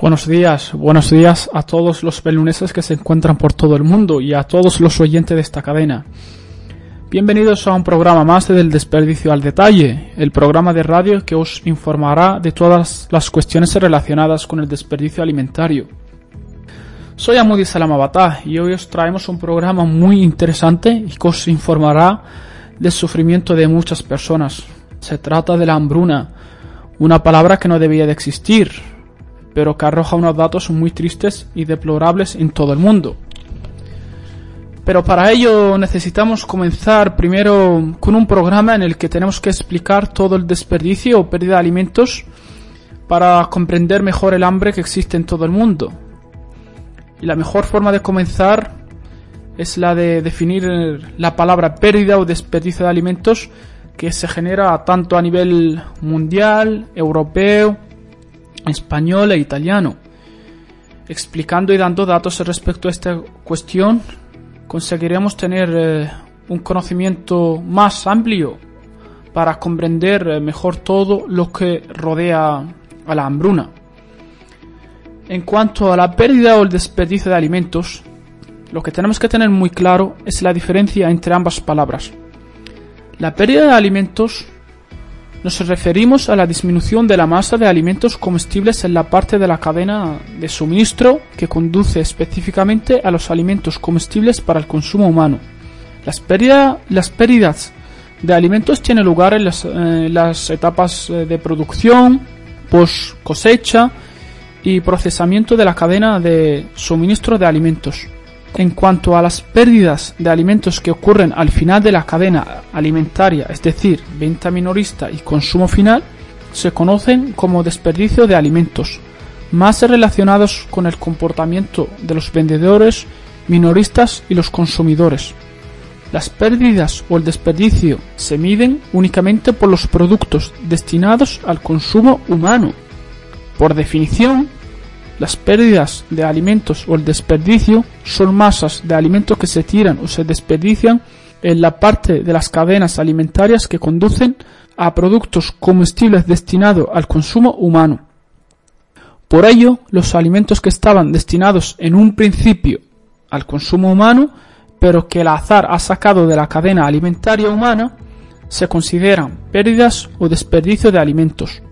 Buenos días, buenos días a todos los beluneses que se encuentran por todo el mundo y a todos los oyentes de esta cadena. Bienvenidos a un programa más del Desperdicio al Detalle, el programa de radio que os informará de todas las cuestiones relacionadas con el desperdicio alimentario. Soy Amudi Salamabatá y hoy os traemos un programa muy interesante y que os informará del sufrimiento de muchas personas. Se trata de la hambruna, una palabra que no debía de existir, pero que arroja unos datos muy tristes y deplorables en todo el mundo. Pero para ello necesitamos comenzar primero con un programa en el que tenemos que explicar todo el desperdicio o pérdida de alimentos para comprender mejor el hambre que existe en todo el mundo. Y la mejor forma de comenzar es la de definir la palabra pérdida o desperdicio de alimentos que se genera tanto a nivel mundial, europeo, español e italiano. Explicando y dando datos respecto a esta cuestión, conseguiremos tener eh, un conocimiento más amplio para comprender eh, mejor todo lo que rodea a la hambruna. En cuanto a la pérdida o el desperdicio de alimentos, lo que tenemos que tener muy claro es la diferencia entre ambas palabras. La pérdida de alimentos nos referimos a la disminución de la masa de alimentos comestibles en la parte de la cadena de suministro que conduce específicamente a los alimentos comestibles para el consumo humano. Las, pérdidas de alimentos tienen lugar en las, las etapas eh, de producción, post cosecha y procesamiento de la cadena de suministro de alimentos. En cuanto a las pérdidas de alimentos que ocurren al final de la cadena alimentaria, es decir, venta minorista y consumo final, se conocen como desperdicio de alimentos, más relacionados con el comportamiento de los vendedores, minoristas y los consumidores. Las pérdidas o el desperdicio se miden únicamente por los productos destinados al consumo humano. Por definición, las pérdidas de alimentos o el desperdicio son masas de alimentos que se tiran o se desperdician en la parte de las cadenas alimentarias que conducen a productos comestibles destinados al consumo humano. Por ello, los alimentos que estaban destinados en un principio al consumo humano, pero que el azar ha sacado de la cadena alimentaria humana, se consideran pérdidas o desperdicio de alimentos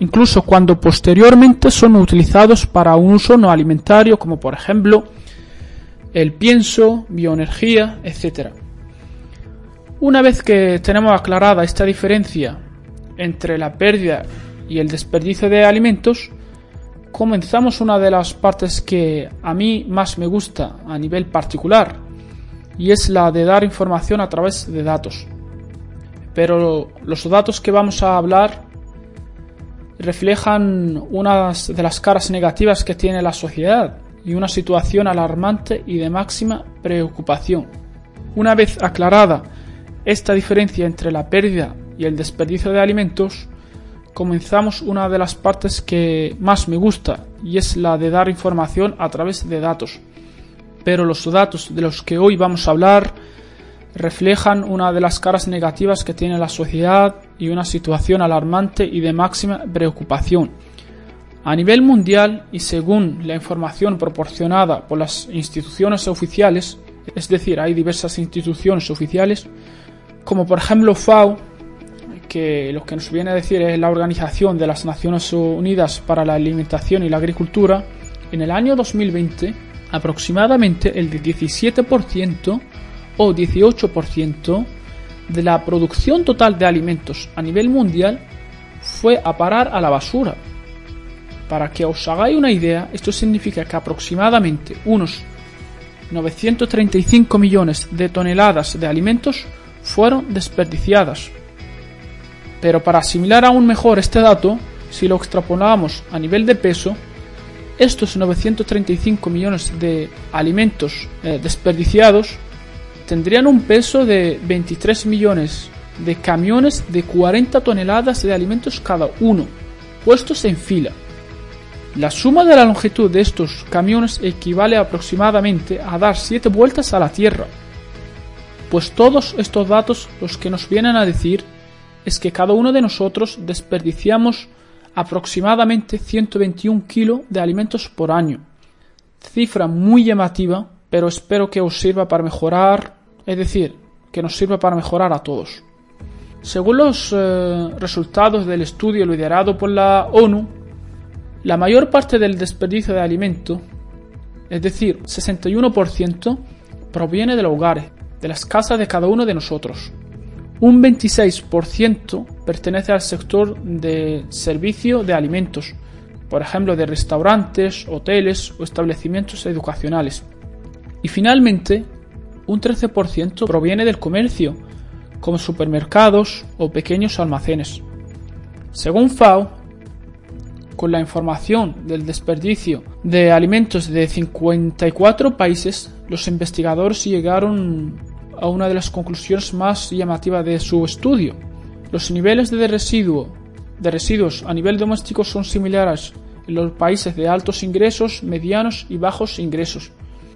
incluso cuando posteriormente son utilizados para un uso no alimentario como por ejemplo el pienso, bioenergía, etc. Una vez que tenemos aclarada esta diferencia entre la pérdida y el desperdicio de alimentos, comenzamos una de las partes que a mí más me gusta a nivel particular, y es la de dar información a través de datos. Pero los datos que vamos a hablar reflejan una de las caras negativas que tiene la sociedad y una situación alarmante y de máxima preocupación. Una vez aclarada esta diferencia entre la pérdida y el desperdicio de alimentos, comenzamos una de las partes que más me gusta y es la de dar información a través de datos. Pero los datos de los que hoy vamos a hablar reflejan una de las caras negativas que tiene la sociedad y una situación alarmante y de máxima preocupación. A nivel mundial y según la información proporcionada por las instituciones oficiales, es decir, hay diversas instituciones oficiales, como por ejemplo FAO, que lo que nos viene a decir es la Organización de las Naciones Unidas para la Alimentación y la Agricultura, en el año 2020 aproximadamente el 17% o 18% de la producción total de alimentos a nivel mundial fue a parar a la basura. Para que os hagáis una idea, esto significa que aproximadamente unos 935 millones de toneladas de alimentos fueron desperdiciadas. Pero para asimilar aún mejor este dato, si lo extrapolamos a nivel de peso, estos 935 millones de alimentos eh, desperdiciados tendrían un peso de 23 millones de camiones de 40 toneladas de alimentos cada uno, puestos en fila. La suma de la longitud de estos camiones equivale aproximadamente a dar 7 vueltas a la Tierra. Pues todos estos datos los que nos vienen a decir es que cada uno de nosotros desperdiciamos aproximadamente 121 kilos de alimentos por año. Cifra muy llamativa, pero espero que os sirva para mejorar, es decir, que nos sirva para mejorar a todos. Según los eh, resultados del estudio liderado por la ONU, la mayor parte del desperdicio de alimentos, es decir, 61%, proviene de los hogares, de las casas de cada uno de nosotros. Un 26% pertenece al sector de servicio de alimentos, por ejemplo de restaurantes, hoteles o establecimientos educacionales. Y finalmente, un 13% proviene del comercio, como supermercados o pequeños almacenes. Según FAO, con la información del desperdicio de alimentos de 54 países, los investigadores llegaron a una de las conclusiones más llamativas de su estudio. Los niveles de, residuo, de residuos a nivel doméstico son similares en los países de altos ingresos, medianos y bajos ingresos.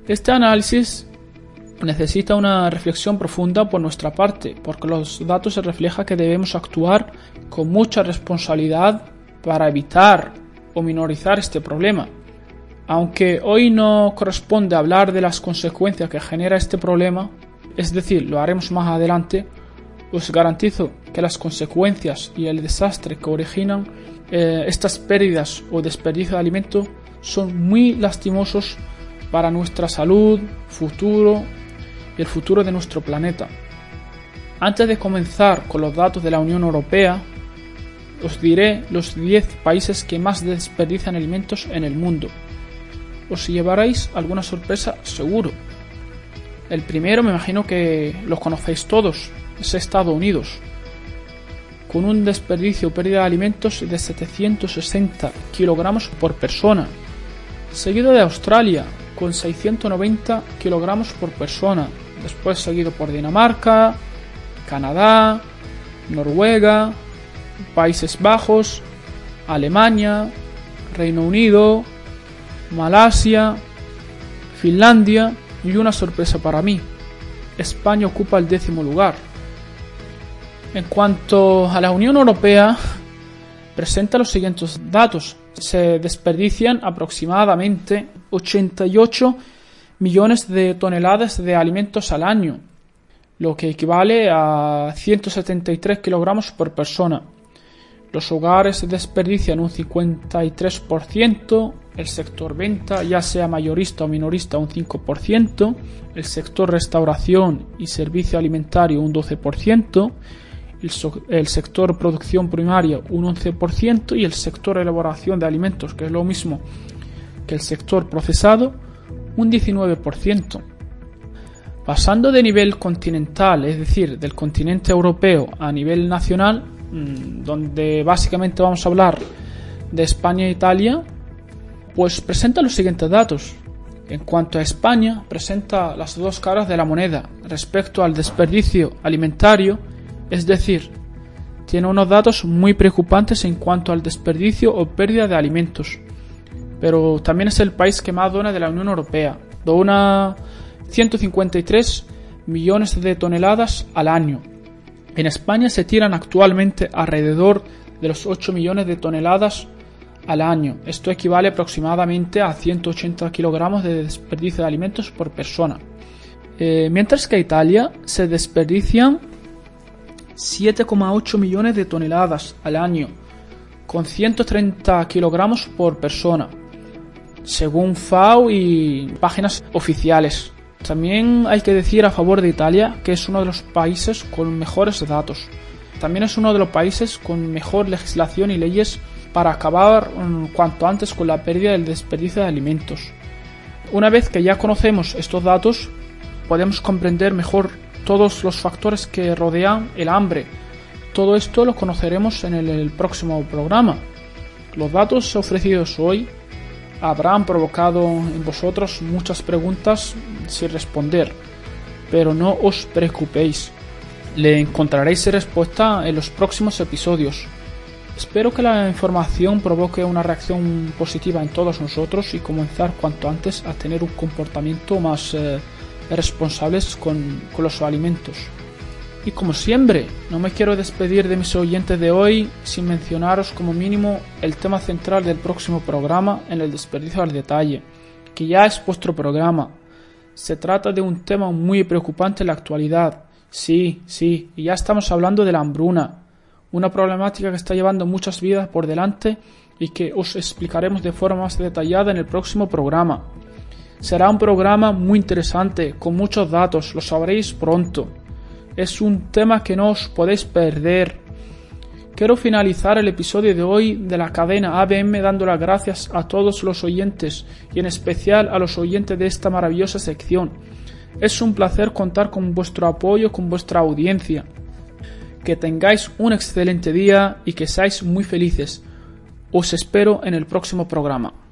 Este análisis necesita una reflexión profunda por nuestra parte, porque los datos se reflejan que debemos actuar con mucha responsabilidad para evitar o minorizar este problema. Aunque hoy no corresponde hablar de las consecuencias que genera este problema, es decir, lo haremos más adelante, os garantizo que las consecuencias y el desastre que originan eh, estas pérdidas o desperdicio de alimento son muy lastimosos para nuestra salud, futuro y el futuro de nuestro planeta. Antes de comenzar con los datos de la Unión Europea, os diré los 10 países que más desperdician alimentos en el mundo. Os llevaréis alguna sorpresa seguro. El primero me imagino que los conocéis todos, es Estados Unidos, con un desperdicio o pérdida de alimentos de 760 kilogramos por persona, seguido de Australia, con 690 kilogramos por persona, después seguido por Dinamarca, Canadá, Noruega, Países Bajos, Alemania, Reino Unido, Malasia, Finlandia y una sorpresa para mí, España ocupa el décimo lugar. En cuanto a la Unión Europea, presenta los siguientes datos. Se desperdician aproximadamente 88 millones de toneladas de alimentos al año, lo que equivale a 173 kilogramos por persona. Los hogares desperdician un 53%, el sector venta, ya sea mayorista o minorista, un 5%, el sector restauración y servicio alimentario un 12%, el, sector producción primaria un 11% y el sector elaboración de alimentos, que es lo mismo que el sector procesado, un 19%. Pasando de nivel continental, es decir, del continente europeo a nivel nacional, Mm, donde básicamente vamos a hablar de España e Italia, pues presenta los siguientes datos. En cuanto a España, presenta las dos caras de la moneda respecto al desperdicio alimentario, es decir, tiene unos datos muy preocupantes en cuanto al desperdicio o pérdida de alimentos. Pero también es el país que más dona de la Unión Europea. Dona 153 millones de toneladas al año, en España se tiran actualmente alrededor de los 8 millones de toneladas al año. Esto equivale aproximadamente a 180 kilogramos de desperdicio de alimentos por persona. Eh, mientras que en Italia se desperdician 7,8 millones de toneladas al año, con 130 kilogramos por persona, según FAO y páginas oficiales. También hay que decir a favor de Italia que es uno de los países con mejores datos. También es uno de los países con mejor legislación y leyes para acabar mm, cuanto antes con la pérdida del desperdicio de alimentos. Una vez que ya conocemos estos datos, podemos comprender mejor todos los factores que rodean el hambre. Todo esto lo conoceremos en el próximo programa. Los datos ofrecidos hoy habrán provocado en vosotros muchas preguntas sin responder, pero no os preocupéis, le encontraréis respuesta en los próximos episodios. Espero que la información provoque una reacción positiva en todos nosotros y comenzar cuanto antes a tener un comportamiento más eh, responsables con, con los alimentos. Y como siempre, no me quiero despedir de mis oyentes de hoy sin mencionaros como mínimo el tema central del próximo programa en el desperdicio al detalle, que ya es vuestro programa. Se trata de un tema muy preocupante en la actualidad. Sí, sí, y ya estamos hablando de la hambruna, una problemática que está llevando muchas vidas por delante y que os explicaremos de forma más detallada en el próximo programa. Será un programa muy interesante, con muchos datos, lo sabréis pronto es un tema que no os podéis perder. Quiero finalizar el episodio de hoy de la cadena ABM dando las gracias a todos los oyentes y en especial a los oyentes de esta maravillosa sección. Es un placer contar con vuestro apoyo, con vuestra audiencia. Que tengáis un excelente día y que seáis muy felices. Os espero en el próximo programa.